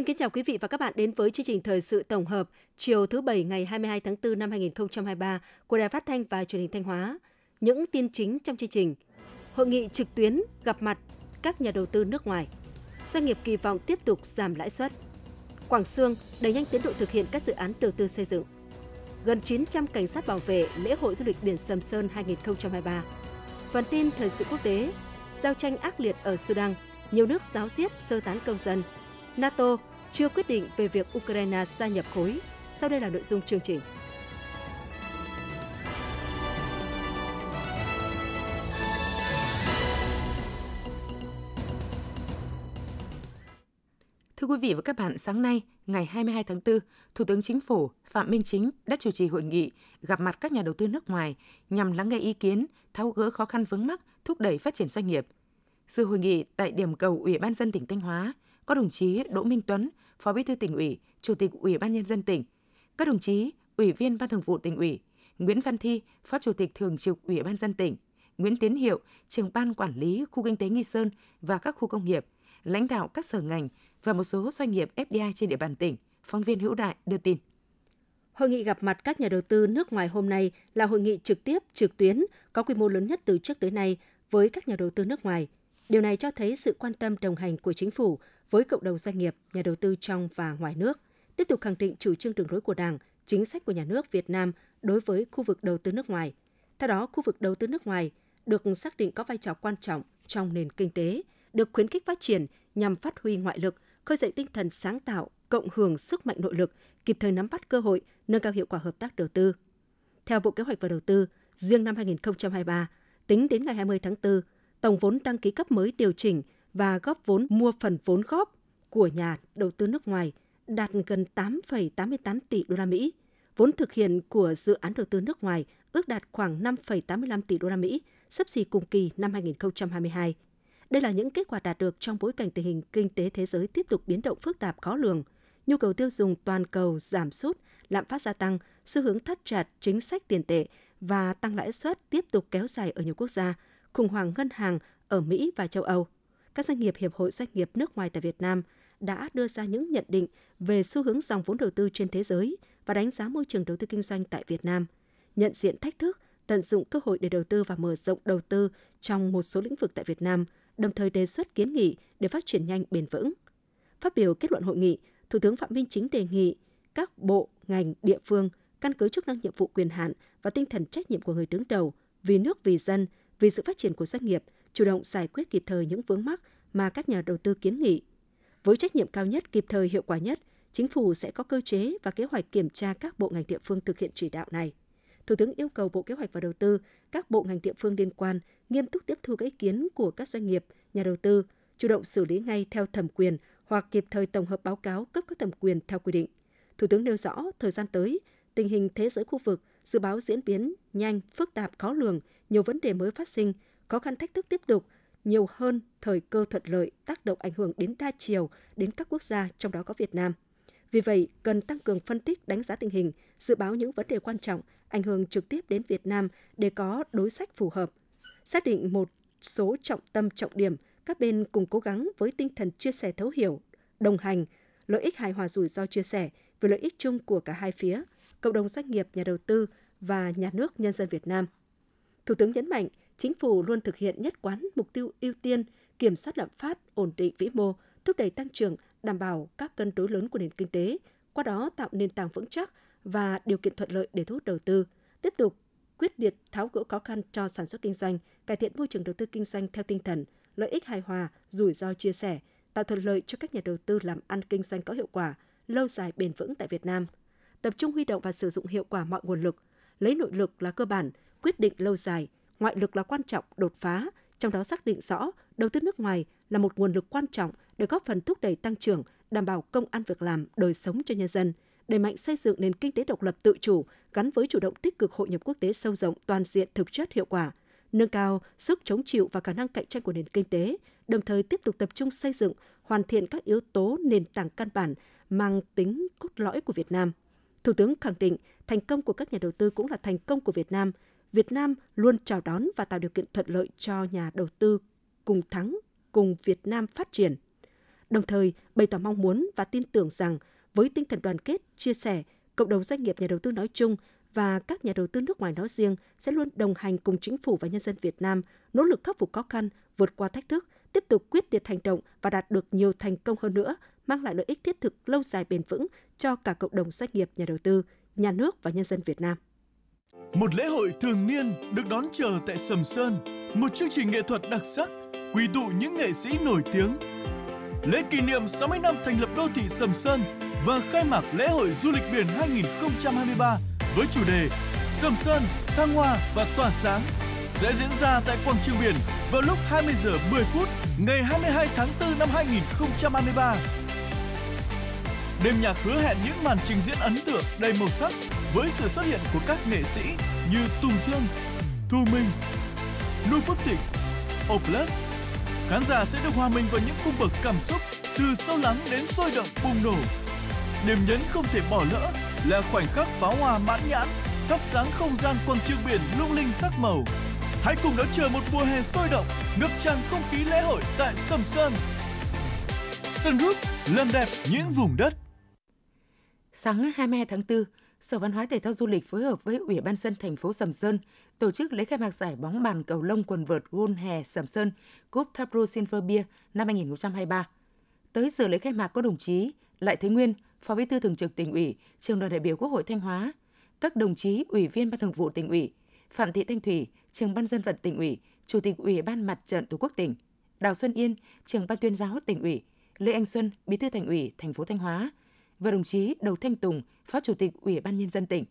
Xin kính chào quý vị và các bạn đến với chương trình thời sự tổng hợp chiều thứ Bảy ngày 22 tháng 4 năm 2023 của Đài Phát thanh và Truyền hình Thanh Hóa. Những tin chính trong chương trình. Hội nghị trực tuyến gặp mặt các nhà đầu tư nước ngoài. Doanh nghiệp kỳ vọng tiếp tục giảm lãi suất. Quảng Sương đẩy nhanh tiến độ thực hiện các dự án đầu tư xây dựng. Gần 900 cảnh sát bảo vệ lễ hội du lịch biển Sầm Sơn 2023. Phần tin thời sự quốc tế, giao tranh ác liệt ở Sudan, nhiều nước giáo diết sơ tán công dân. NATO chưa quyết định về việc Ukraine gia nhập khối. Sau đây là nội dung chương trình. Thưa quý vị và các bạn, sáng nay, ngày 22 tháng 4, Thủ tướng Chính phủ Phạm Minh Chính đã chủ trì hội nghị gặp mặt các nhà đầu tư nước ngoài nhằm lắng nghe ý kiến, tháo gỡ khó khăn vướng mắc, thúc đẩy phát triển doanh nghiệp. Sự hội nghị tại điểm cầu Ủy ban dân tỉnh Thanh Hóa có đồng chí Đỗ Minh Tuấn, Phó Bí thư tỉnh ủy, Chủ tịch Ủy ban nhân dân tỉnh, các đồng chí Ủy viên Ban Thường vụ tỉnh ủy, Nguyễn Văn Thi, Phó Chủ tịch Thường trực Ủy ban dân tỉnh, Nguyễn Tiến Hiệu, trưởng ban quản lý khu kinh tế Nghi Sơn và các khu công nghiệp, lãnh đạo các sở ngành và một số doanh nghiệp FDI trên địa bàn tỉnh, phóng viên Hữu Đại đưa tin. Hội nghị gặp mặt các nhà đầu tư nước ngoài hôm nay là hội nghị trực tiếp, trực tuyến có quy mô lớn nhất từ trước tới nay với các nhà đầu tư nước ngoài. Điều này cho thấy sự quan tâm đồng hành của chính phủ với cộng đồng doanh nghiệp, nhà đầu tư trong và ngoài nước, tiếp tục khẳng định chủ trương đường lối của Đảng, chính sách của nhà nước Việt Nam đối với khu vực đầu tư nước ngoài. Theo đó, khu vực đầu tư nước ngoài được xác định có vai trò quan trọng trong nền kinh tế, được khuyến khích phát triển nhằm phát huy ngoại lực, khơi dậy tinh thần sáng tạo, cộng hưởng sức mạnh nội lực, kịp thời nắm bắt cơ hội, nâng cao hiệu quả hợp tác đầu tư. Theo Bộ Kế hoạch và Đầu tư, riêng năm 2023, tính đến ngày 20 tháng 4, tổng vốn đăng ký cấp mới điều chỉnh và góp vốn mua phần vốn góp của nhà đầu tư nước ngoài đạt gần 8,88 tỷ đô la Mỹ. Vốn thực hiện của dự án đầu tư nước ngoài ước đạt khoảng 5,85 tỷ đô la Mỹ, sấp xỉ cùng kỳ năm 2022. Đây là những kết quả đạt được trong bối cảnh tình hình kinh tế thế giới tiếp tục biến động phức tạp khó lường, nhu cầu tiêu dùng toàn cầu giảm sút, lạm phát gia tăng, xu hướng thắt chặt chính sách tiền tệ và tăng lãi suất tiếp tục kéo dài ở nhiều quốc gia, khủng hoảng ngân hàng ở Mỹ và châu Âu các doanh nghiệp Hiệp hội Doanh nghiệp nước ngoài tại Việt Nam đã đưa ra những nhận định về xu hướng dòng vốn đầu tư trên thế giới và đánh giá môi trường đầu tư kinh doanh tại Việt Nam, nhận diện thách thức, tận dụng cơ hội để đầu tư và mở rộng đầu tư trong một số lĩnh vực tại Việt Nam, đồng thời đề xuất kiến nghị để phát triển nhanh bền vững. Phát biểu kết luận hội nghị, Thủ tướng Phạm Minh Chính đề nghị các bộ, ngành, địa phương căn cứ chức năng nhiệm vụ quyền hạn và tinh thần trách nhiệm của người đứng đầu vì nước vì dân, vì sự phát triển của doanh nghiệp – chủ động giải quyết kịp thời những vướng mắc mà các nhà đầu tư kiến nghị. Với trách nhiệm cao nhất, kịp thời, hiệu quả nhất, chính phủ sẽ có cơ chế và kế hoạch kiểm tra các bộ ngành địa phương thực hiện chỉ đạo này. Thủ tướng yêu cầu Bộ Kế hoạch và Đầu tư, các bộ ngành địa phương liên quan nghiêm túc tiếp thu các ý kiến của các doanh nghiệp, nhà đầu tư, chủ động xử lý ngay theo thẩm quyền hoặc kịp thời tổng hợp báo cáo cấp có thẩm quyền theo quy định. Thủ tướng nêu rõ thời gian tới, tình hình thế giới khu vực dự báo diễn biến nhanh, phức tạp, khó lường, nhiều vấn đề mới phát sinh, khó khăn thách thức tiếp tục nhiều hơn thời cơ thuận lợi tác động ảnh hưởng đến đa chiều đến các quốc gia trong đó có Việt Nam. Vì vậy, cần tăng cường phân tích, đánh giá tình hình, dự báo những vấn đề quan trọng ảnh hưởng trực tiếp đến Việt Nam để có đối sách phù hợp. Xác định một số trọng tâm trọng điểm, các bên cùng cố gắng với tinh thần chia sẻ thấu hiểu, đồng hành, lợi ích hài hòa rủi ro chia sẻ về lợi ích chung của cả hai phía, cộng đồng doanh nghiệp, nhà đầu tư và nhà nước nhân dân Việt Nam. Thủ tướng nhấn mạnh, chính phủ luôn thực hiện nhất quán mục tiêu ưu tiên kiểm soát lạm phát, ổn định vĩ mô, thúc đẩy tăng trưởng, đảm bảo các cân đối lớn của nền kinh tế, qua đó tạo nền tảng vững chắc và điều kiện thuận lợi để thu hút đầu tư, tiếp tục quyết liệt tháo gỡ khó khăn cho sản xuất kinh doanh, cải thiện môi trường đầu tư kinh doanh theo tinh thần lợi ích hài hòa, rủi ro chia sẻ, tạo thuận lợi cho các nhà đầu tư làm ăn kinh doanh có hiệu quả, lâu dài bền vững tại Việt Nam. Tập trung huy động và sử dụng hiệu quả mọi nguồn lực, lấy nội lực là cơ bản, quyết định lâu dài, ngoại lực là quan trọng, đột phá, trong đó xác định rõ đầu tư nước ngoài là một nguồn lực quan trọng để góp phần thúc đẩy tăng trưởng, đảm bảo công ăn việc làm, đời sống cho nhân dân, đẩy mạnh xây dựng nền kinh tế độc lập tự chủ gắn với chủ động tích cực hội nhập quốc tế sâu rộng, toàn diện, thực chất hiệu quả, nâng cao sức chống chịu và khả năng cạnh tranh của nền kinh tế, đồng thời tiếp tục tập trung xây dựng, hoàn thiện các yếu tố nền tảng căn bản mang tính cốt lõi của Việt Nam. Thủ tướng khẳng định thành công của các nhà đầu tư cũng là thành công của Việt Nam – Việt Nam luôn chào đón và tạo điều kiện thuận lợi cho nhà đầu tư cùng thắng, cùng Việt Nam phát triển. đồng thời bày tỏ mong muốn và tin tưởng rằng với tinh thần đoàn kết, chia sẻ, cộng đồng doanh nghiệp nhà đầu tư nói chung và các nhà đầu tư nước ngoài nói riêng sẽ luôn đồng hành cùng chính phủ và nhân dân Việt Nam nỗ lực khắc phục khó khăn, vượt qua thách thức, tiếp tục quyết liệt hành động và đạt được nhiều thành công hơn nữa, mang lại lợi ích thiết thực lâu dài bền vững cho cả cộng đồng doanh nghiệp, nhà đầu tư, nhà nước và nhân dân Việt Nam. Một lễ hội thường niên được đón chờ tại Sầm Sơn, một chương trình nghệ thuật đặc sắc, quy tụ những nghệ sĩ nổi tiếng. Lễ kỷ niệm 60 năm thành lập đô thị Sầm Sơn và khai mạc lễ hội du lịch biển 2023 với chủ đề Sầm Sơn, thăng hoa và tỏa sáng sẽ diễn ra tại quảng trường biển vào lúc 20 giờ 10 phút ngày 22 tháng 4 năm 2023. Đêm nhạc hứa hẹn những màn trình diễn ấn tượng đầy màu sắc với sự xuất hiện của các nghệ sĩ như Tùng Dương, Thu Minh, Nu Phước Thịnh, Oplus. Khán giả sẽ được hòa mình vào những cung bậc cảm xúc từ sâu lắng đến sôi động bùng nổ. Điểm nhấn không thể bỏ lỡ là khoảnh khắc pháo hoa mãn nhãn thắp sáng không gian quảng trường biển lung linh sắc màu. Hãy cùng đón chờ một mùa hè sôi động, ngập tràn không khí lễ hội tại Sầm Sơn. Sun Group, làm đẹp những vùng đất. Sáng 22 tháng 4, Sở Văn hóa Thể thao Du lịch phối hợp với Ủy ban dân thành phố Sầm Sơn tổ chức lễ khai mạc giải bóng bàn cầu lông quần vợt Gôn Hè Sầm Sơn Cup Thapro Silver Beer năm 2023. Tới dự lễ khai mạc có đồng chí Lại Thế Nguyên, Phó Bí thư Thường trực Tỉnh ủy, Trường đoàn đại biểu Quốc hội Thanh Hóa, các đồng chí Ủy viên Ban Thường vụ Tỉnh ủy, Phạm Thị Thanh Thủy, Trường ban dân vận Tỉnh ủy, Chủ tịch Ủy ban Mặt trận Tổ quốc tỉnh, Đào Xuân Yên, Trường ban tuyên giáo Tỉnh ủy, Lê Anh Xuân, Bí thư Thành ủy thành phố Thanh Hóa và đồng chí Đầu Thanh Tùng, Phó Chủ tịch Ủy ban nhân dân tỉnh.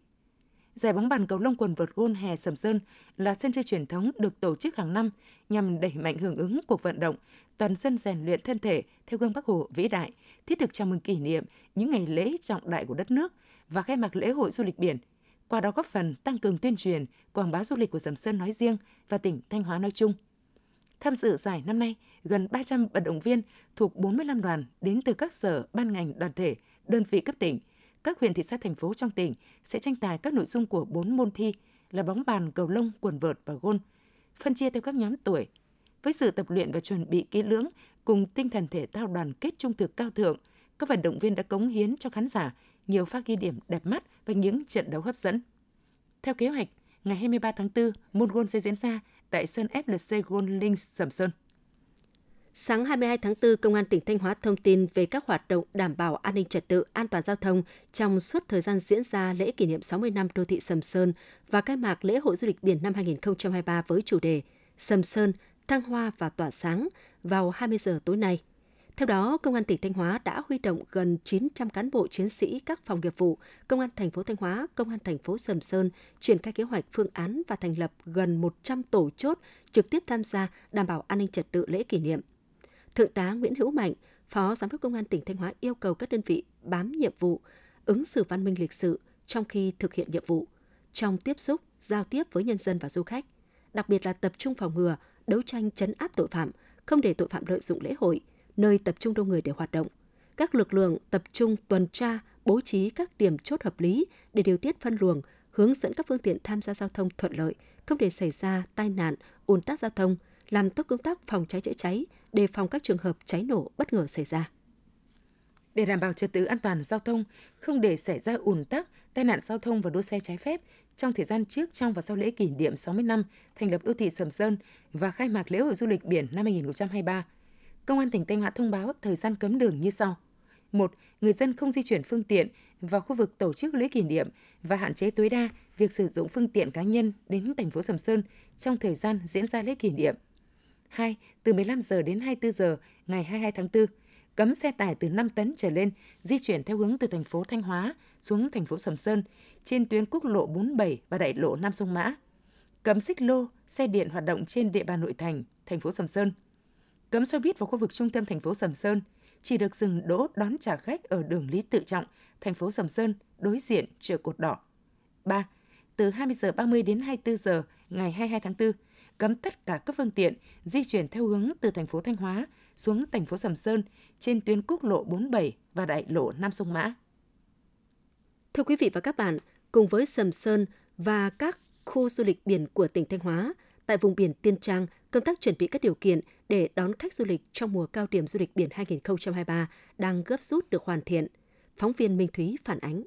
Giải bóng bàn cầu lông quần vợt gôn hè Sầm Sơn là sân chơi truyền thống được tổ chức hàng năm nhằm đẩy mạnh hưởng ứng cuộc vận động toàn dân rèn luyện thân thể theo gương Bắc Hồ vĩ đại, thiết thực chào mừng kỷ niệm những ngày lễ trọng đại của đất nước và khai mạc lễ hội du lịch biển. Qua đó góp phần tăng cường tuyên truyền, quảng bá du lịch của Sầm Sơn nói riêng và tỉnh Thanh Hóa nói chung. Tham dự giải năm nay, gần 300 vận động viên thuộc 45 đoàn đến từ các sở, ban ngành, đoàn thể, đơn vị cấp tỉnh, các huyện thị xã thành phố trong tỉnh sẽ tranh tài các nội dung của 4 môn thi là bóng bàn, cầu lông, quần vợt và gôn, phân chia theo các nhóm tuổi. Với sự tập luyện và chuẩn bị kỹ lưỡng cùng tinh thần thể thao đoàn kết trung thực cao thượng, các vận động viên đã cống hiến cho khán giả nhiều pha ghi điểm đẹp mắt và những trận đấu hấp dẫn. Theo kế hoạch, ngày 23 tháng 4, môn gôn sẽ diễn ra tại sân FLC Gold Links Sầm Sơn. Sáng 22 tháng 4, Công an tỉnh Thanh Hóa thông tin về các hoạt động đảm bảo an ninh trật tự, an toàn giao thông trong suốt thời gian diễn ra lễ kỷ niệm 60 năm đô thị Sầm Sơn và khai mạc lễ hội du lịch biển năm 2023 với chủ đề Sầm Sơn, thăng hoa và tỏa sáng vào 20 giờ tối nay. Theo đó, Công an tỉnh Thanh Hóa đã huy động gần 900 cán bộ chiến sĩ các phòng nghiệp vụ, Công an thành phố Thanh Hóa, Công an thành phố Sầm Sơn triển khai kế hoạch phương án và thành lập gần 100 tổ chốt trực tiếp tham gia đảm bảo an ninh trật tự lễ kỷ niệm. Thượng tá Nguyễn Hữu Mạnh, Phó Giám đốc Công an tỉnh Thanh Hóa yêu cầu các đơn vị bám nhiệm vụ, ứng xử văn minh lịch sự trong khi thực hiện nhiệm vụ, trong tiếp xúc, giao tiếp với nhân dân và du khách, đặc biệt là tập trung phòng ngừa, đấu tranh chấn áp tội phạm, không để tội phạm lợi dụng lễ hội, nơi tập trung đông người để hoạt động. Các lực lượng tập trung tuần tra, bố trí các điểm chốt hợp lý để điều tiết phân luồng, hướng dẫn các phương tiện tham gia giao thông thuận lợi, không để xảy ra tai nạn, ùn tắc giao thông, làm tốt công tác phòng cháy chữa cháy, đề phòng các trường hợp cháy nổ bất ngờ xảy ra. Để đảm bảo trật tự an toàn giao thông, không để xảy ra ùn tắc, tai nạn giao thông và đua xe trái phép trong thời gian trước, trong và sau lễ kỷ niệm 60 năm thành lập đô thị Sầm Sơn và khai mạc lễ hội du lịch biển năm 2023, Công an tỉnh Thanh Hóa thông báo thời gian cấm đường như sau. 1. Người dân không di chuyển phương tiện vào khu vực tổ chức lễ kỷ niệm và hạn chế tối đa việc sử dụng phương tiện cá nhân đến thành phố Sầm Sơn trong thời gian diễn ra lễ kỷ niệm. 2. Từ 15 giờ đến 24 giờ ngày 22 tháng 4, cấm xe tải từ 5 tấn trở lên di chuyển theo hướng từ thành phố Thanh Hóa xuống thành phố Sầm Sơn trên tuyến quốc lộ 47 và đại lộ Nam Sông Mã. Cấm xích lô, xe điện hoạt động trên địa bàn nội thành, thành phố Sầm Sơn. Cấm xe buýt vào khu vực trung tâm thành phố Sầm Sơn, chỉ được dừng đỗ đón trả khách ở đường Lý Tự Trọng, thành phố Sầm Sơn, đối diện chợ Cột Đỏ. 3. Từ 20 giờ 30 đến 24 giờ ngày 22 tháng 4, cấm tất cả các phương tiện di chuyển theo hướng từ thành phố Thanh Hóa xuống thành phố Sầm Sơn trên tuyến quốc lộ 47 và đại lộ Nam Sông Mã. Thưa quý vị và các bạn, cùng với Sầm Sơn và các khu du lịch biển của tỉnh Thanh Hóa, Tại vùng biển Tiên Trang, công tác chuẩn bị các điều kiện để đón khách du lịch trong mùa cao điểm du lịch biển 2023 đang gấp rút được hoàn thiện. Phóng viên Minh Thúy phản ánh.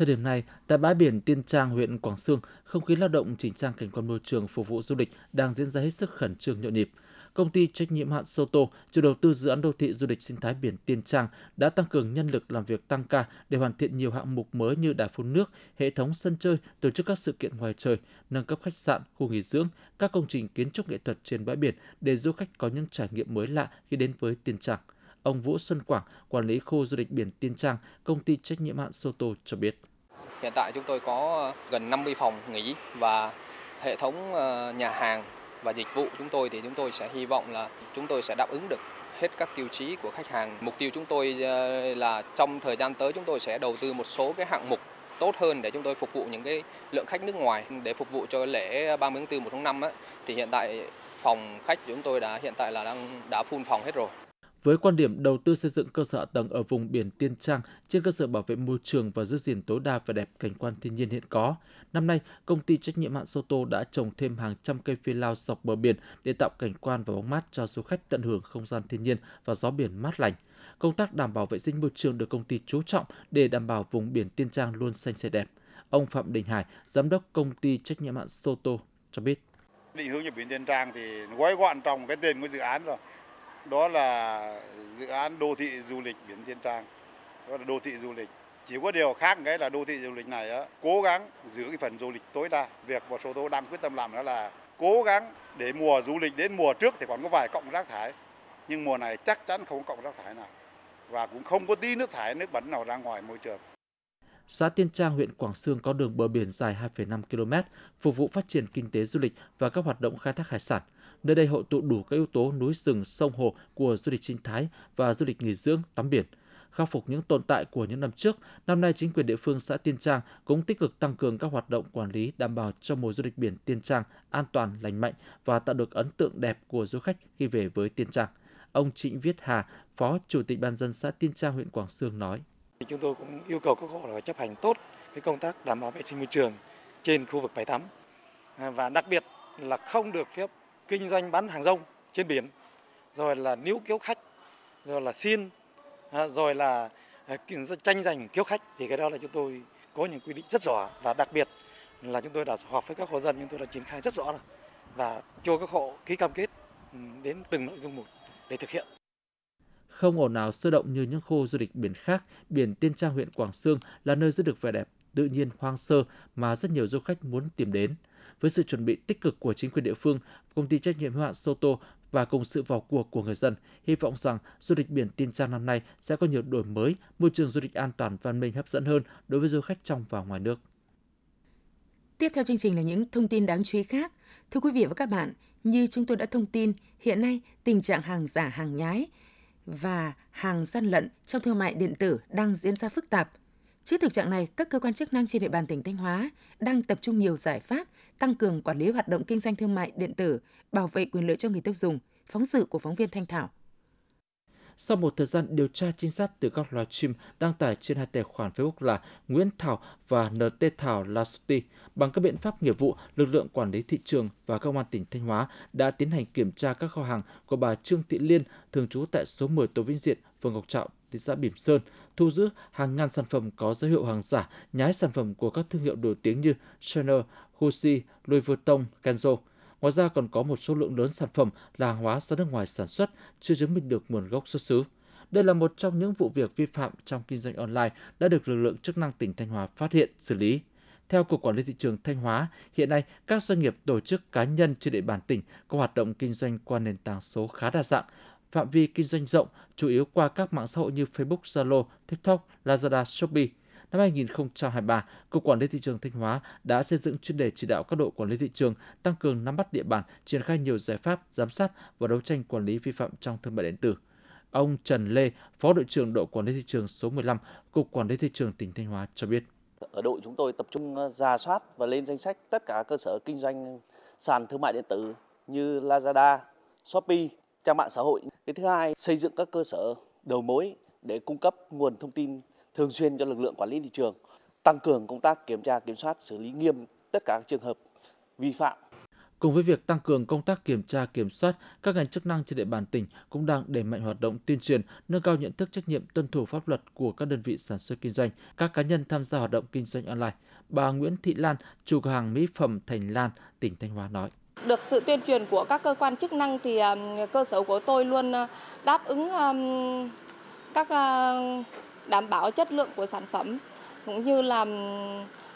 Thời điểm này, tại bãi biển Tiên Trang, huyện Quảng Sương, không khí lao động chỉnh trang cảnh quan môi trường phục vụ du lịch đang diễn ra hết sức khẩn trương nhộn nhịp công ty trách nhiệm hạn Soto, chủ đầu tư dự án đô thị du lịch sinh thái biển Tiên Trang đã tăng cường nhân lực làm việc tăng ca để hoàn thiện nhiều hạng mục mới như đài phun nước, hệ thống sân chơi, tổ chức các sự kiện ngoài trời, nâng cấp khách sạn, khu nghỉ dưỡng, các công trình kiến trúc nghệ thuật trên bãi biển để du khách có những trải nghiệm mới lạ khi đến với Tiên Trang. Ông Vũ Xuân Quảng, quản lý khu du lịch biển Tiên Trang, công ty trách nhiệm hạn Soto cho biết. Hiện tại chúng tôi có gần 50 phòng nghỉ và hệ thống ờ, nhà hàng và dịch vụ chúng tôi thì chúng tôi sẽ hy vọng là chúng tôi sẽ đáp ứng được hết các tiêu chí của khách hàng. Mục tiêu chúng tôi ờ, là trong thời gian tới chúng tôi sẽ đầu tư một số cái hạng mục tốt hơn để chúng tôi phục vụ những cái lượng khách nước ngoài để phục vụ cho lễ 30 tháng 4 1 tháng 5 á, thì hiện tại phòng khách chúng tôi đã, hiện tại là đang, đã full phòng hết rồi. Với quan điểm đầu tư xây dựng cơ sở hạ tầng ở vùng biển Tiên Trang trên cơ sở bảo vệ môi trường và giữ gìn tối đa vẻ đẹp cảnh quan thiên nhiên hiện có, năm nay công ty trách nhiệm hạn Soto đã trồng thêm hàng trăm cây phi lao dọc bờ biển để tạo cảnh quan và bóng mát cho du khách tận hưởng không gian thiên nhiên và gió biển mát lành. Công tác đảm bảo vệ sinh môi trường được công ty chú trọng để đảm bảo vùng biển Tiên Trang luôn xanh sạch đẹp. Ông Phạm Đình Hải, giám đốc công ty trách nhiệm hạn Soto cho biết. Định hướng cho biển Tiên Trang thì gói gọn trong cái tên của dự án rồi đó là dự án đô thị du lịch biển Tiên Trang. Đó là đô thị du lịch. Chỉ có điều khác cái là đô thị du lịch này á, cố gắng giữ cái phần du lịch tối đa. Việc mà số tôi đang quyết tâm làm đó là cố gắng để mùa du lịch đến mùa trước thì còn có vài cộng rác thải. Nhưng mùa này chắc chắn không có cộng rác thải nào. Và cũng không có tí nước thải nước bẩn nào ra ngoài môi trường. Xã Tiên Trang, huyện Quảng Sương có đường bờ biển dài 2,5 km, phục vụ phát triển kinh tế du lịch và các hoạt động khai thác hải sản. Nơi đây hội tụ đủ các yếu tố núi rừng, sông hồ của du lịch sinh thái và du lịch nghỉ dưỡng, tắm biển. Khắc phục những tồn tại của những năm trước, năm nay chính quyền địa phương xã Tiên Trang cũng tích cực tăng cường các hoạt động quản lý đảm bảo cho mùa du lịch biển Tiên Trang an toàn, lành mạnh và tạo được ấn tượng đẹp của du khách khi về với Tiên Trang. Ông Trịnh Viết Hà, Phó Chủ tịch Ban dân xã Tiên Trang, huyện Quảng Sương nói. Chúng tôi cũng yêu cầu các hộ là chấp hành tốt cái công tác đảm bảo vệ sinh môi trường trên khu vực bãi tắm và đặc biệt là không được phép kinh doanh bán hàng rong trên biển, rồi là níu kéo khách, rồi là xin, à, rồi là à, tranh giành kéo khách thì cái đó là chúng tôi có những quy định rất rõ và đặc biệt là chúng tôi đã họp với các hộ dân chúng tôi đã triển khai rất rõ rồi và cho các hộ ký cam kết ừ, đến từng nội dung một để thực hiện. Không ồn ào sôi động như những khu du lịch biển khác, biển Tiên Trang huyện Quảng Sương là nơi rất được vẻ đẹp, tự nhiên hoang sơ mà rất nhiều du khách muốn tìm đến. Với sự chuẩn bị tích cực của chính quyền địa phương, công ty trách nhiệm hữu hạn Soto và cùng sự vào cuộc của người dân, hy vọng rằng du lịch biển Tiên Trang năm nay sẽ có nhiều đổi mới, môi trường du lịch an toàn văn minh hấp dẫn hơn đối với du khách trong và ngoài nước. Tiếp theo chương trình là những thông tin đáng chú ý khác. Thưa quý vị và các bạn, như chúng tôi đã thông tin, hiện nay tình trạng hàng giả hàng nhái và hàng gian lận trong thương mại điện tử đang diễn ra phức tạp. Trước thực trạng này, các cơ quan chức năng trên địa bàn tỉnh Thanh Hóa đang tập trung nhiều giải pháp tăng cường quản lý hoạt động kinh doanh thương mại điện tử, bảo vệ quyền lợi cho người tiêu dùng. Phóng sự của phóng viên Thanh Thảo. Sau một thời gian điều tra trinh sát từ các livestream đăng tải trên hai tài khoản Facebook là Nguyễn Thảo và NT Thảo Lasuti, bằng các biện pháp nghiệp vụ, lực lượng quản lý thị trường và công an tỉnh Thanh Hóa đã tiến hành kiểm tra các kho hàng của bà Trương Thị Liên, thường trú tại số 10 Tô Vĩnh Diện, phường Ngọc Trạo, thị xã Bỉm Sơn, thu giữ hàng ngàn sản phẩm có dấu hiệu hàng giả, nhái sản phẩm của các thương hiệu nổi tiếng như Chanel, Gucci, Louis Vuitton, Kenzo. Ngoài ra còn có một số lượng lớn sản phẩm là hàng hóa do nước ngoài sản xuất, chưa chứng minh được nguồn gốc xuất xứ. Đây là một trong những vụ việc vi phạm trong kinh doanh online đã được lực lượng chức năng tỉnh Thanh Hóa phát hiện, xử lý. Theo Cục Quản lý Thị trường Thanh Hóa, hiện nay các doanh nghiệp tổ chức cá nhân trên địa bàn tỉnh có hoạt động kinh doanh qua nền tảng số khá đa dạng, phạm vi kinh doanh rộng, chủ yếu qua các mạng xã hội như Facebook, Zalo, TikTok, Lazada, Shopee. Năm 2023, Cục Quản lý Thị trường Thanh Hóa đã xây dựng chuyên đề chỉ đạo các đội quản lý thị trường tăng cường nắm bắt địa bàn, triển khai nhiều giải pháp giám sát và đấu tranh quản lý vi phạm trong thương mại điện tử. Ông Trần Lê, Phó đội trưởng đội quản lý thị trường số 15, Cục Quản lý Thị trường tỉnh Thanh Hóa cho biết. Ở đội chúng tôi tập trung ờ, ra soát và lên danh sách tất cả cơ sở kinh doanh sàn thương mại điện tử như Lazada, Shopee, trang mạng xã hội. Cái thứ hai, xây dựng các cơ sở đầu mối để cung cấp nguồn thông tin thường xuyên cho lực lượng quản lý thị trường, tăng cường công tác kiểm tra kiểm soát xử lý nghiêm tất cả các trường hợp vi phạm. Cùng với việc tăng cường công tác kiểm tra kiểm soát, các ngành chức năng trên địa bàn tỉnh cũng đang đẩy mạnh hoạt động tuyên truyền, nâng cao nhận thức trách nhiệm tuân thủ pháp luật của các đơn vị sản xuất kinh doanh, các cá nhân tham gia hoạt động kinh doanh online. Bà Nguyễn Thị Lan, chủ cửa hàng mỹ phẩm Thành Lan, tỉnh Thanh Hóa nói. Được sự tuyên truyền của các cơ quan chức năng thì cơ sở của tôi luôn ờ, đáp ứng các ờ, đảm bảo chất lượng của sản phẩm cũng như là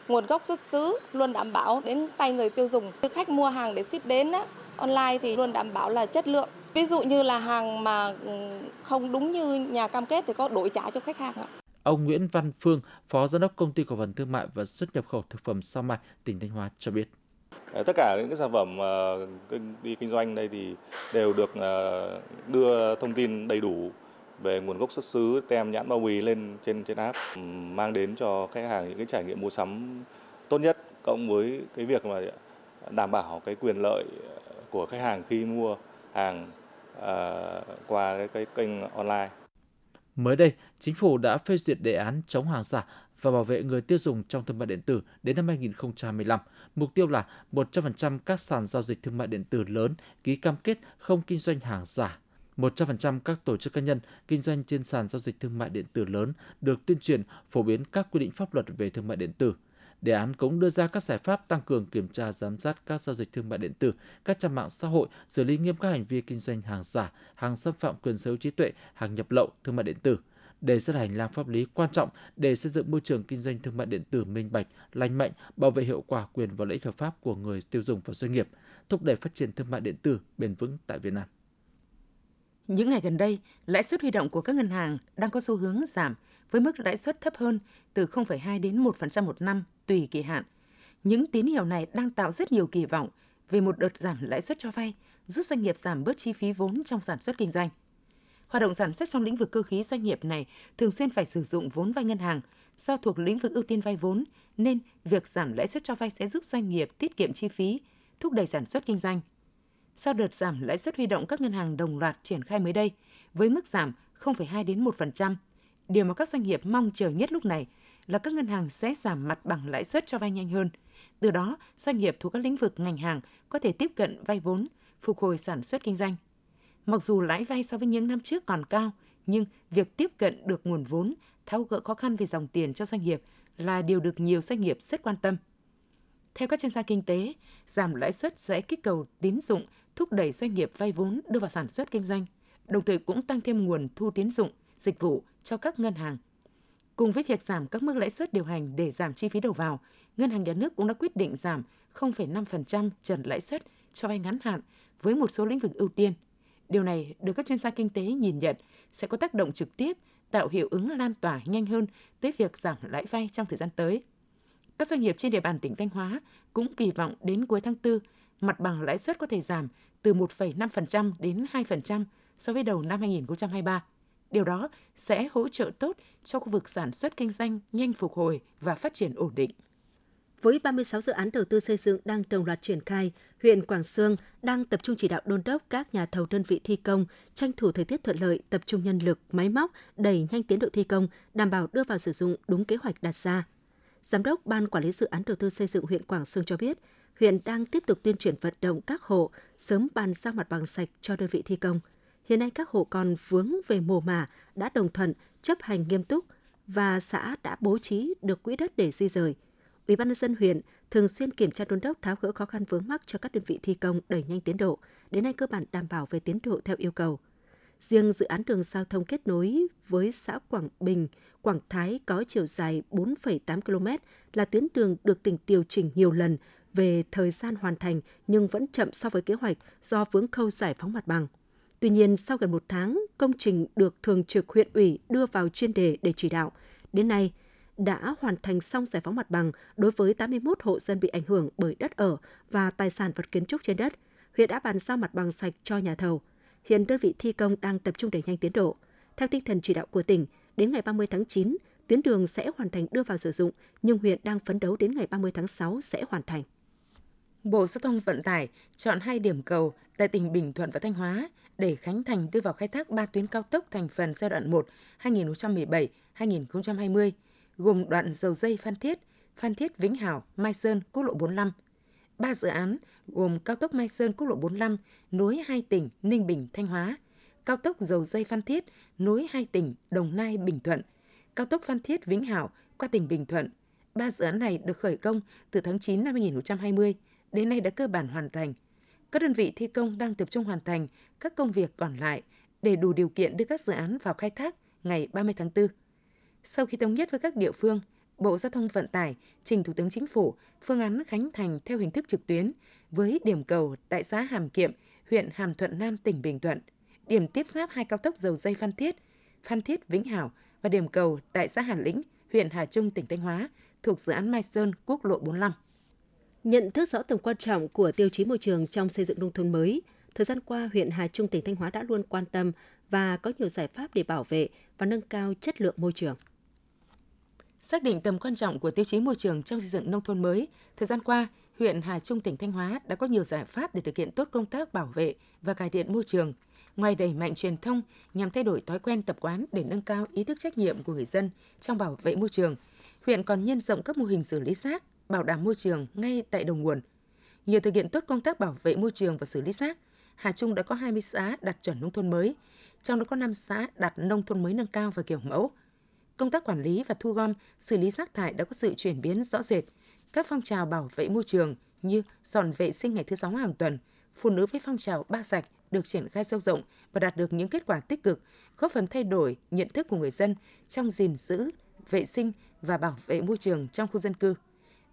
nguồn gốc xuất xứ luôn đảm bảo đến tay người tiêu dùng. Khi khách mua hàng để ship đến á, online thì luôn đảm bảo là chất lượng. Ví dụ như là hàng mà không đúng như nhà cam kết thì có đổi trả cho khách hàng ạ. Ông Nguyễn Văn Phương, Phó Giám đốc Công ty Cổ phần Thương mại và Xuất nhập khẩu thực phẩm Sao Mai, tỉnh Thanh Hóa cho biết. Ờ, tất cả những cái sản phẩm ờ, đi kinh doanh đây thì đều được ờ, đưa thông tin đầy đủ về nguồn gốc xuất xứ, tem nhãn bao bì lên trên trên app ừ, mang đến cho khách hàng những cái trải nghiệm mua sắm tốt nhất cộng với cái việc mà đảm bảo cái quyền lợi của khách hàng khi mua hàng uh, qua cái, cái kênh online. Mới đây, chính phủ đã phê duyệt đề án chống hàng giả và bảo vệ người tiêu dùng trong thương mại điện tử đến năm 2025. Mục tiêu là 100% các sàn giao dịch thương mại điện tử lớn ký cam kết không kinh doanh hàng giả 100% các tổ chức cá nhân kinh doanh trên sàn giao dịch thương mại điện tử lớn được tuyên truyền phổ biến các quy định pháp luật về thương mại điện tử. Đề án cũng đưa ra các giải pháp tăng cường kiểm tra giám sát các giao dịch thương mại điện tử, các trang mạng xã hội, xử lý nghiêm các hành vi kinh doanh hàng giả, hàng xâm phạm quyền sở hữu trí tuệ, hàng nhập lậu thương mại điện tử. Đề xuất hành lang pháp lý quan trọng để xây dựng môi trường kinh doanh thương mại điện tử minh bạch, lành mạnh, bảo vệ hiệu quả quyền và lợi ích hợp pháp của người tiêu dùng và doanh nghiệp, thúc đẩy phát triển thương mại điện tử bền vững tại Việt Nam. Những ngày gần đây, lãi suất huy động của các ngân hàng đang có xu hướng giảm với mức lãi suất thấp hơn từ 0,2 đến 1% một năm tùy kỳ hạn. Những tín hiệu này đang tạo rất nhiều kỳ vọng về một đợt giảm lãi suất cho vay, giúp doanh nghiệp giảm bớt chi phí vốn trong sản xuất kinh doanh. Hoạt động sản xuất trong lĩnh vực cơ khí doanh nghiệp này thường xuyên phải sử dụng vốn vay ngân hàng, do thuộc lĩnh vực ưu tiên vay vốn, nên việc giảm lãi suất cho vay sẽ giúp doanh nghiệp tiết kiệm chi phí, thúc đẩy sản xuất kinh doanh – sau đợt giảm lãi suất huy động các ngân hàng đồng loạt triển khai mới đây với mức giảm 0,2 đến 1%. Điều mà các doanh nghiệp mong chờ nhất lúc này là các ngân hàng sẽ giảm mặt bằng lãi suất cho vay nhanh hơn. Từ đó, doanh nghiệp thuộc các lĩnh vực ngành hàng có thể tiếp cận vay vốn, phục hồi sản xuất kinh doanh. Mặc dù lãi vay so với những năm trước còn cao, nhưng việc tiếp cận được nguồn vốn, tháo gỡ khó khăn về dòng tiền cho doanh nghiệp là điều được nhiều doanh nghiệp rất quan tâm. Theo các chuyên gia kinh tế, giảm lãi suất sẽ kích cầu tín dụng thúc đẩy doanh nghiệp vay vốn đưa vào sản xuất kinh doanh, đồng thời cũng tăng thêm nguồn thu tín dụng, dịch vụ cho các ngân hàng. Cùng với việc giảm các mức lãi suất điều hành để giảm chi phí đầu vào, Ngân hàng Nhà nước cũng đã quyết định giảm 0,5% trần lãi suất cho vay ngắn hạn với một số lĩnh vực ưu tiên. Điều này được các chuyên gia kinh tế nhìn nhận sẽ có tác động trực tiếp tạo hiệu ứng lan tỏa nhanh hơn tới việc giảm lãi vay trong thời gian tới. Các doanh nghiệp trên địa bàn tỉnh Thanh Hóa cũng kỳ vọng đến cuối tháng 4, mặt bằng lãi suất có thể giảm từ 1,5% đến 2% so với đầu năm 2023. Điều đó sẽ hỗ trợ tốt cho khu vực sản xuất kinh doanh nhanh phục hồi và phát triển ổn định. Với 36 dự án đầu tư xây dựng đang đồng loạt triển khai, huyện Quảng Sương đang tập trung chỉ đạo đôn đốc các nhà thầu đơn vị thi công, tranh thủ thời tiết thuận lợi, tập trung nhân lực, máy móc, đẩy nhanh tiến độ thi công, đảm bảo đưa vào sử dụng đúng kế hoạch đặt ra. Giám đốc Ban Quản lý Dự án Đầu tư xây dựng huyện Quảng Sương cho biết, huyện đang tiếp tục tuyên truyền vận động các hộ sớm bàn giao mặt bằng sạch cho đơn vị thi công. Hiện nay các hộ còn vướng về mồ mả đã đồng thuận chấp hành nghiêm túc và xã đã bố trí được quỹ đất để di rời. Ủy ban nhân dân huyện thường xuyên kiểm tra đôn đốc tháo gỡ khó khăn vướng mắc cho các đơn vị thi công đẩy nhanh tiến độ, đến nay cơ bản đảm bảo về tiến độ theo yêu cầu. Riêng dự án đường giao thông kết nối với xã Quảng Bình, Quảng Thái có chiều dài 4,8 km là tuyến đường được tỉnh điều chỉnh nhiều lần về thời gian hoàn thành nhưng vẫn chậm so với kế hoạch do vướng khâu giải phóng mặt bằng. Tuy nhiên, sau gần một tháng, công trình được Thường trực huyện ủy đưa vào chuyên đề để chỉ đạo. Đến nay, đã hoàn thành xong giải phóng mặt bằng đối với 81 hộ dân bị ảnh hưởng bởi đất ở và tài sản vật kiến trúc trên đất. Huyện đã bàn giao mặt bằng sạch cho nhà thầu. Hiện đơn vị thi công đang tập trung đẩy nhanh tiến độ. Theo tinh thần chỉ đạo của tỉnh, đến ngày 30 tháng 9, tuyến đường sẽ hoàn thành đưa vào sử dụng, nhưng huyện đang phấn đấu đến ngày 30 tháng 6 sẽ hoàn thành. Bộ Giao thông Vận tải chọn hai điểm cầu tại tỉnh Bình Thuận và Thanh Hóa để khánh thành đưa vào khai thác ba tuyến cao tốc thành phần giai đoạn 1 2017-2020, gồm đoạn dầu dây Phan Thiết, Phan Thiết Vĩnh Hảo, Mai Sơn, quốc lộ 45. ba dự án gồm cao tốc Mai Sơn quốc lộ 45 nối hai tỉnh Ninh Bình Thanh Hóa, cao tốc dầu dây Phan Thiết nối hai tỉnh Đồng Nai Bình Thuận, cao tốc Phan Thiết Vĩnh Hảo qua tỉnh Bình Thuận. Ba dự án này được khởi công từ tháng 9 năm 2020 đến nay đã cơ bản hoàn thành. Các đơn vị thi công đang tập trung hoàn thành các công việc còn lại để đủ điều kiện đưa các dự án vào khai thác ngày 30 tháng 4. Sau khi thống nhất với các địa phương, Bộ Giao thông Vận tải trình Thủ tướng Chính phủ phương án khánh thành theo hình thức trực tuyến với điểm cầu tại xã Hàm Kiệm, huyện Hàm Thuận Nam, tỉnh Bình Thuận, điểm tiếp giáp hai cao tốc dầu dây Phan Thiết, Phan Thiết Vĩnh Hảo và điểm cầu tại xã Hàn Lĩnh, huyện Hà Trung, tỉnh Thanh Hóa thuộc dự án Mai Sơn, quốc lộ 45. Nhận thức rõ tầm quan trọng của tiêu chí môi trường trong xây dựng nông thôn mới, thời gian qua huyện Hà Trung tỉnh Thanh Hóa đã luôn quan tâm và có nhiều giải pháp để bảo vệ và nâng cao chất lượng môi trường. Xác định tầm quan trọng của tiêu chí môi trường trong xây dựng nông thôn mới, thời gian qua, huyện Hà Trung tỉnh Thanh Hóa đã có nhiều giải pháp để thực hiện tốt công tác bảo vệ và cải thiện môi trường. Ngoài đẩy mạnh truyền thông nhằm thay đổi thói quen tập quán để nâng cao ý thức trách nhiệm của người dân trong bảo vệ môi trường, huyện còn nhân rộng các mô hình xử lý rác, bảo đảm môi trường ngay tại đầu nguồn. Nhờ thực hiện tốt công tác bảo vệ môi trường và xử lý rác, Hà Trung đã có 20 xã đạt chuẩn nông thôn mới, trong đó có 5 xã đạt nông thôn mới nâng cao và kiểu mẫu. Công tác quản lý và thu gom, xử lý rác thải đã có sự chuyển biến rõ rệt. Các phong trào bảo vệ môi trường như dọn vệ sinh ngày thứ sáu hàng tuần, phụ nữ với phong trào ba sạch được triển khai sâu rộng và đạt được những kết quả tích cực, góp phần thay đổi nhận thức của người dân trong gìn giữ, vệ sinh và bảo vệ môi trường trong khu dân cư.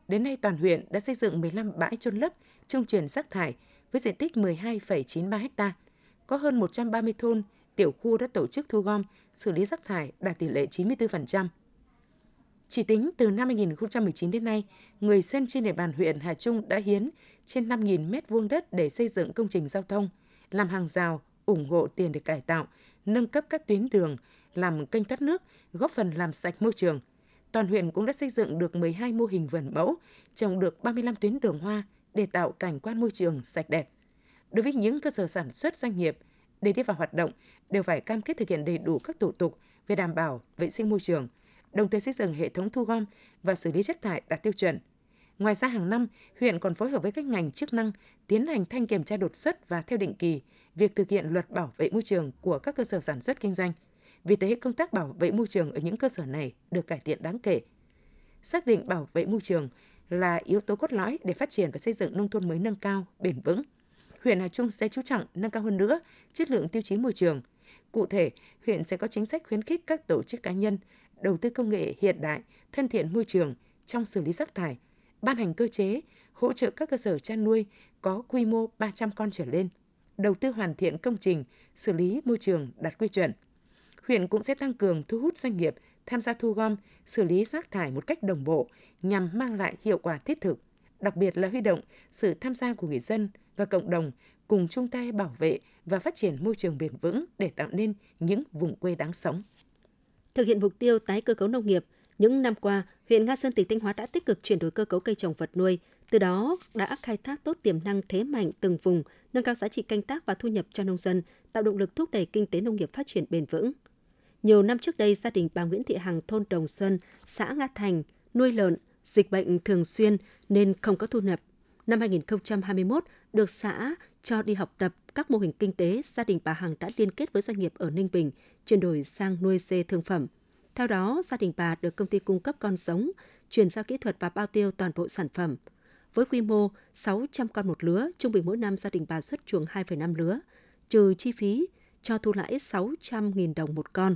Đến nay toàn huyện đã xây dựng 15 bãi chôn lấp, trung chuyển rác thải với diện tích 12,93 ha. Có hơn 130 thôn, tiểu khu đã tổ chức thu gom, xử lý rác thải đạt tỷ lệ 94%. Chỉ tính từ năm 2019 đến nay, người dân trên địa bàn huyện Hà Trung đã hiến trên 5.000 mét vuông đất để xây dựng công trình giao thông, làm hàng rào, ủng hộ tiền để cải tạo, nâng cấp các tuyến đường, làm kênh thoát nước, góp phần làm sạch môi trường. Toàn huyện cũng đã xây dựng được 12 mô hình vườn mẫu, trồng được 35 tuyến đường hoa để tạo cảnh quan môi trường sạch đẹp. Đối với những cơ sở sản xuất doanh nghiệp, để đi vào hoạt động đều phải cam kết thực hiện đầy đủ các thủ tục về đảm bảo vệ sinh môi trường, đồng thời xây dựng hệ thống thu gom và xử lý chất thải đạt tiêu chuẩn. Ngoài ra hàng năm, huyện còn phối hợp với các ngành chức năng tiến hành thanh kiểm tra đột xuất và theo định kỳ việc thực hiện luật bảo vệ môi trường của các cơ sở sản xuất kinh doanh. Vì thế, công tác bảo vệ môi trường ở những cơ sở này được cải thiện đáng kể. Xác định bảo vệ môi trường là yếu tố cốt lõi để phát triển và xây dựng nông thôn mới nâng cao, bền vững huyện Hà Trung sẽ chú trọng nâng cao hơn nữa chất lượng tiêu chí môi trường. Cụ thể, huyện sẽ có chính sách khuyến khích các tổ chức cá nhân đầu tư công nghệ hiện đại, thân thiện môi trường trong xử lý rác thải, ban hành cơ chế hỗ trợ các cơ sở chăn nuôi có quy mô 300 con trở lên, đầu tư hoàn thiện công trình xử lý môi trường đạt quy chuẩn. Huyện cũng sẽ tăng cường thu hút doanh nghiệp tham gia thu gom, xử lý rác thải một cách đồng bộ nhằm mang lại hiệu quả thiết thực, đặc biệt là huy động sự tham gia của người dân và cộng đồng cùng chung tay bảo vệ và phát triển môi trường bền vững để tạo nên những vùng quê đáng sống. Thực hiện mục tiêu tái cơ cấu nông nghiệp, những năm qua, huyện Nga Sơn tỉnh Thanh Hóa đã tích cực chuyển đổi cơ cấu cây trồng vật nuôi, từ đó đã khai thác tốt tiềm năng thế mạnh từng vùng, nâng cao giá trị canh tác và thu nhập cho nông dân, tạo động lực thúc đẩy kinh tế nông nghiệp phát triển bền vững. Nhiều năm trước đây, gia đình bà Nguyễn Thị Hằng thôn Đồng Xuân, xã Nga Thành nuôi lợn, dịch bệnh thường xuyên nên không có thu nhập. Năm 2021, được xã cho đi học tập các mô hình kinh tế, gia đình bà Hằng đã liên kết với doanh nghiệp ở Ninh Bình, chuyển đổi sang nuôi dê thương phẩm. Theo đó, gia đình bà được công ty cung cấp con giống, chuyển giao kỹ thuật và bao tiêu toàn bộ sản phẩm. Với quy mô 600 con một lứa, trung bình mỗi năm gia đình bà xuất chuồng 2,5 lứa, trừ chi phí cho thu lãi 600.000 đồng một con.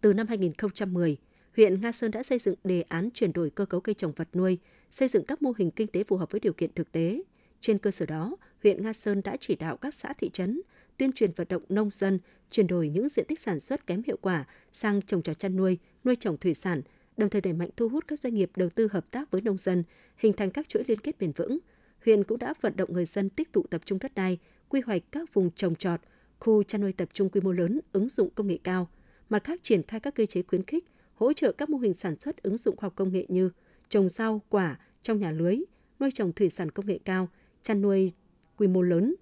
Từ năm 2010, huyện Nga Sơn đã xây dựng đề án chuyển đổi cơ cấu cây trồng vật nuôi, xây dựng các mô hình kinh tế phù hợp với điều kiện thực tế, trên cơ sở đó, huyện Nga Sơn đã chỉ đạo các xã thị trấn tuyên truyền vận động nông dân chuyển đổi những diện tích sản xuất kém hiệu quả sang trồng trọt chăn nuôi, nuôi trồng thủy sản, đồng thời đẩy mạnh thu hút các doanh nghiệp đầu tư hợp tác với nông dân, hình thành các chuỗi liên kết bền vững. Huyện cũng đã vận động người dân tích tụ tập trung đất đai, quy hoạch các vùng trồng trọt, khu chăn nuôi tập trung quy mô lớn, ứng dụng công nghệ cao. Mặt khác triển khai các cơ chế khuyến khích, hỗ trợ các mô hình sản xuất ứng dụng khoa học công nghệ như trồng rau, quả trong nhà lưới, nuôi trồng thủy sản công nghệ cao, chăn nuôi quy mô lớn.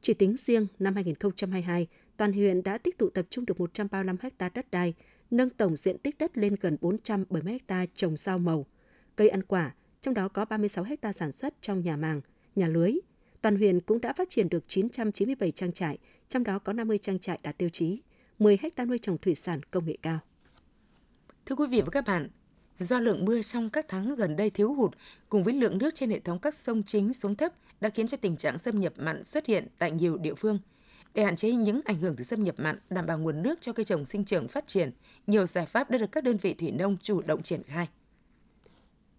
Chỉ tính riêng năm 2022, toàn huyện đã tích tụ tập trung được 135 ha đất đai, nâng tổng diện tích đất lên gần 470 ha trồng rau màu, cây ăn quả, trong đó có 36 ha sản xuất trong nhà màng, nhà lưới. Toàn huyện cũng đã phát triển được 997 trang trại, trong đó có 50 trang trại đạt tiêu chí, 10 ha nuôi trồng thủy sản công nghệ cao. Thưa quý vị và các bạn, do lượng mưa trong các tháng gần đây thiếu hụt cùng với lượng nước trên hệ thống các sông chính xuống thấp đã khiến cho tình trạng xâm nhập mặn xuất hiện tại nhiều địa phương. Để hạn chế những ảnh hưởng từ xâm nhập mặn, đảm bảo nguồn nước cho cây trồng sinh trưởng phát triển, nhiều giải pháp đã được các đơn vị thủy nông chủ động triển khai.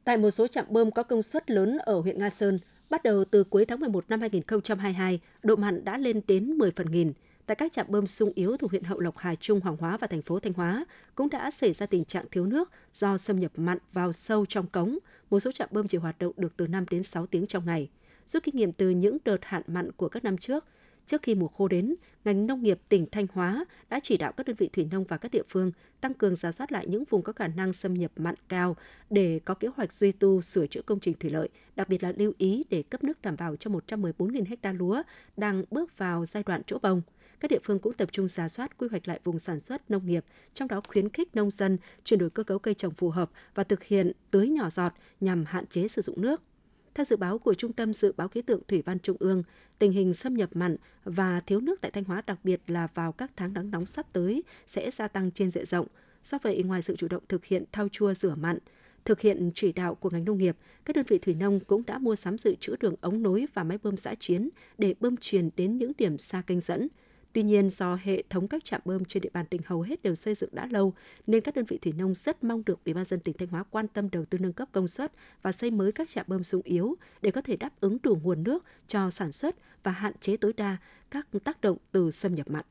Tại một số trạm bơm có công suất lớn ở huyện Nga Sơn, bắt đầu từ cuối tháng 11 năm 2022, độ mặn đã lên đến 10 phần nghìn. Tại các trạm bơm sung yếu thuộc huyện Hậu Lộc, Hà Trung, Hoàng Hóa và thành phố Thanh Hóa cũng đã xảy ra tình trạng thiếu nước do xâm nhập mặn vào sâu trong cống. Một số trạm bơm chỉ hoạt động được từ 5 đến 6 tiếng trong ngày. Rút kinh nghiệm từ những đợt hạn mặn của các năm trước, Trước khi mùa khô đến, ngành nông nghiệp tỉnh Thanh Hóa đã chỉ đạo các đơn vị thủy nông và các địa phương tăng cường giả soát lại những vùng có khả năng xâm nhập mặn cao để có kế hoạch duy tu sửa chữa công trình thủy lợi, đặc biệt là lưu ý để cấp nước đảm bảo cho 114.000 ha lúa đang bước vào giai đoạn chỗ bông. Các địa phương cũng tập trung giả soát quy hoạch lại vùng sản xuất nông nghiệp, trong đó khuyến khích nông dân chuyển đổi cơ cấu cây trồng phù hợp và thực hiện tưới nhỏ giọt nhằm hạn chế sử dụng nước. Theo dự báo của Trung tâm Dự báo Khí tượng Thủy văn Trung ương, tình hình xâm nhập mặn và thiếu nước tại Thanh Hóa đặc biệt là vào các tháng nắng nóng sắp tới sẽ gia tăng trên diện rộng. Do vậy, ngoài sự chủ động thực hiện thao chua rửa mặn, thực hiện chỉ đạo của ngành nông nghiệp, các đơn vị thủy nông cũng đã mua sắm dự trữ đường ống nối và máy bơm giã chiến để bơm truyền đến những điểm xa kênh dẫn, Tuy nhiên, do hệ thống các trạm bơm trên địa bàn tỉnh hầu hết đều xây dựng đã lâu, nên các đơn vị thủy nông rất mong được Ủy ban dân tỉnh Thanh Hóa quan tâm đầu tư nâng cấp công suất và xây mới các trạm bơm sung yếu để có thể đáp ứng đủ nguồn nước cho sản xuất và hạn chế tối đa các tác động từ xâm nhập mặn.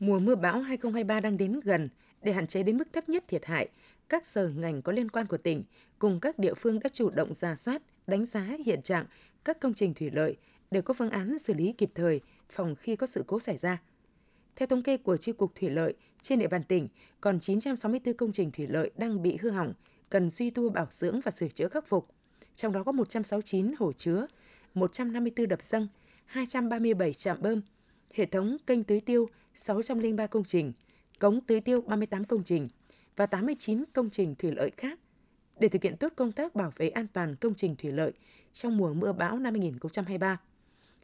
Mùa mưa bão 2023 đang đến gần, để hạn chế đến mức thấp nhất thiệt hại, các sở ngành có liên quan của tỉnh cùng các địa phương đã chủ động ra soát, đánh giá hiện trạng các công trình thủy lợi để có phương án xử lý kịp thời, phòng khi có sự cố xảy ra. Theo thống kê của Chi cục Thủy lợi, trên địa bàn tỉnh còn 964 công trình thủy lợi đang bị hư hỏng, cần duy tu bảo dưỡng và sửa chữa khắc phục. Trong đó có 169 hồ chứa, 154 đập dâng, 237 trạm bơm, hệ thống kênh tưới tiêu 603 công trình, cống tưới tiêu 38 công trình và 89 công trình thủy lợi khác để thực hiện tốt công tác bảo vệ an toàn công trình thủy lợi trong mùa mưa bão năm 2023.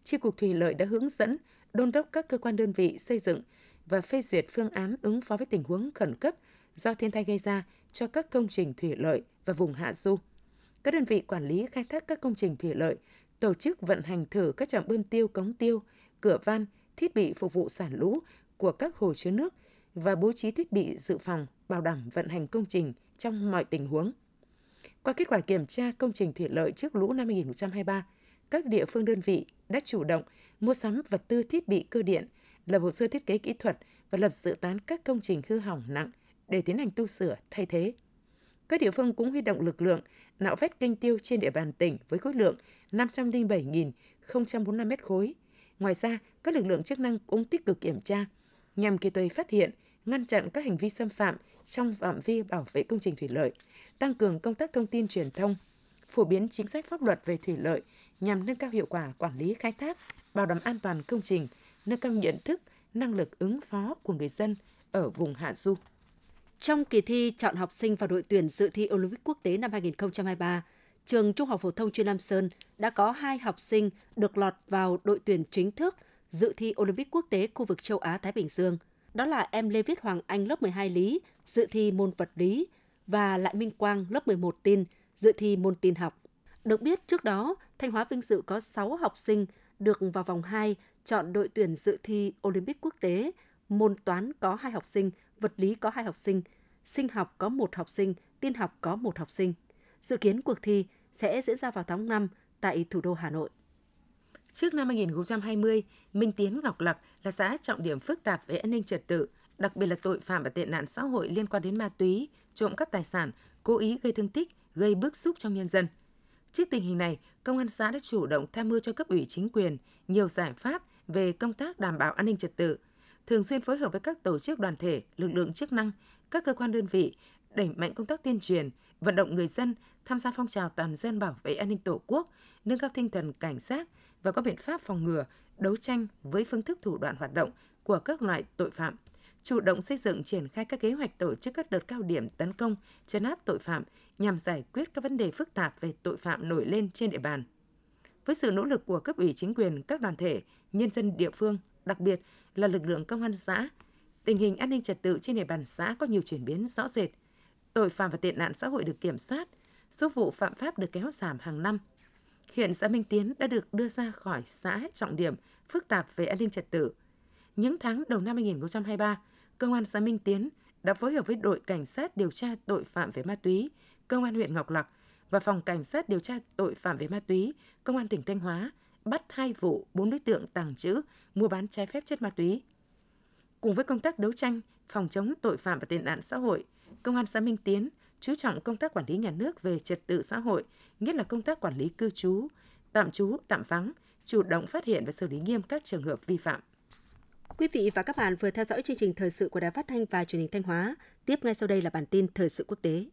Chi cục Thủy lợi đã hướng dẫn, đôn đốc các cơ quan đơn vị xây dựng và phê duyệt phương án ứng phó với tình huống khẩn cấp do thiên tai gây ra cho các công trình thủy lợi và vùng hạ du. Các đơn vị quản lý khai thác các công trình thủy lợi tổ chức vận hành thử các trạm bơm tiêu, cống tiêu, cửa van, thiết bị phục vụ xả lũ của các hồ chứa nước và bố trí thiết bị dự phòng bảo đảm vận hành công trình trong mọi tình huống. Qua kết quả kiểm tra công trình thủy lợi trước lũ năm 2023, các địa phương đơn vị đã chủ động mua sắm vật tư thiết bị cơ điện, lập hồ sơ thiết kế kỹ thuật và lập dự toán các công trình hư hỏng nặng để tiến hành tu sửa thay thế. Các địa phương cũng huy động lực lượng nạo vét kênh tiêu trên địa bàn tỉnh với khối lượng 507.045 mét khối. Ngoài ra, các lực lượng chức năng cũng tích cực kiểm tra nhằm kịp thời phát hiện, ngăn chặn các hành vi xâm phạm trong phạm vi bảo vệ công trình thủy lợi, tăng cường công tác thông tin truyền thông, phổ biến chính sách pháp luật về thủy lợi nhằm nâng cao hiệu quả quản lý khai thác, bảo đảm an toàn công trình, nâng cao nhận thức, năng lực ứng phó của người dân ở vùng hạ du. Trong kỳ thi chọn học sinh vào đội tuyển dự thi Olympic quốc tế năm 2023, trường Trung học phổ thông chuyên Nam Sơn đã có hai học sinh được lọt vào đội tuyển chính thức dự thi Olympic quốc tế khu vực châu Á Thái Bình Dương. Đó là em Lê Viết Hoàng Anh lớp 12 lý dự thi môn vật lý và Lại Minh Quang lớp 11 tin dự thi môn tin học. Được biết trước đó, Thanh Hóa vinh dự có 6 học sinh được vào vòng 2 chọn đội tuyển dự thi Olympic quốc tế. Môn toán có 2 học sinh, vật lý có 2 học sinh, sinh học có 1 học sinh, tin học có 1 học sinh. Dự kiến cuộc thi sẽ diễn ra vào tháng 5 tại thủ đô Hà Nội. Trước năm 2020, Minh Tiến Ngọc Lặc là xã trọng điểm phức tạp về an ninh trật tự, đặc biệt là tội phạm và tệ nạn xã hội liên quan đến ma túy, trộm cắp tài sản, cố ý gây thương tích, gây bức xúc trong nhân dân – Trước tình hình này, Công an xã đã chủ động tham mưu cho cấp ủy chính quyền nhiều giải pháp về công tác đảm bảo an ninh trật tự, thường xuyên phối hợp với các tổ chức đoàn thể, lực lượng chức năng, các cơ quan đơn vị, đẩy mạnh công tác tuyên truyền, vận động người dân tham gia phong trào toàn dân bảo vệ an ninh Tổ quốc, nâng cao tinh thần cảnh giác và có biện pháp phòng ngừa, đấu tranh với phương thức thủ đoạn hoạt động của các loại tội phạm, chủ động xây dựng triển khai các kế hoạch tổ chức các đợt cao điểm tấn công, chấn áp tội phạm nhằm giải quyết các vấn đề phức tạp về tội phạm nổi lên trên địa bàn. Với sự nỗ lực của cấp ủy chính quyền, các đoàn thể, nhân dân địa phương, đặc biệt là lực lượng công an xã, tình hình an ninh trật tự trên địa bàn xã có nhiều chuyển biến rõ rệt. Tội phạm và tệ nạn xã hội được kiểm soát, số vụ phạm pháp được kéo giảm hàng năm. Hiện xã Minh Tiến đã được đưa ra khỏi xã trọng điểm phức tạp về an ninh trật tự. Những tháng đầu năm 2023, Công an xã Minh Tiến đã phối hợp với đội cảnh sát điều tra tội phạm về ma túy, Công an huyện Ngọc Lặc và phòng cảnh sát điều tra tội phạm về ma túy, Công an tỉnh Thanh Hóa bắt hai vụ bốn đối tượng tàng trữ, mua bán trái phép chất ma túy. Cùng với công tác đấu tranh, phòng chống tội phạm và tệ nạn xã hội, Công an xã Minh Tiến chú trọng công tác quản lý nhà nước về trật tự xã hội, nhất là công tác quản lý cư trú, tạm trú, tạm vắng, chủ động phát hiện và xử lý nghiêm các trường hợp vi phạm. Quý vị và các bạn vừa theo dõi chương trình thời sự của Đài Phát thanh và Truyền hình Thanh Hóa. Tiếp ngay sau đây là bản tin thời sự quốc tế.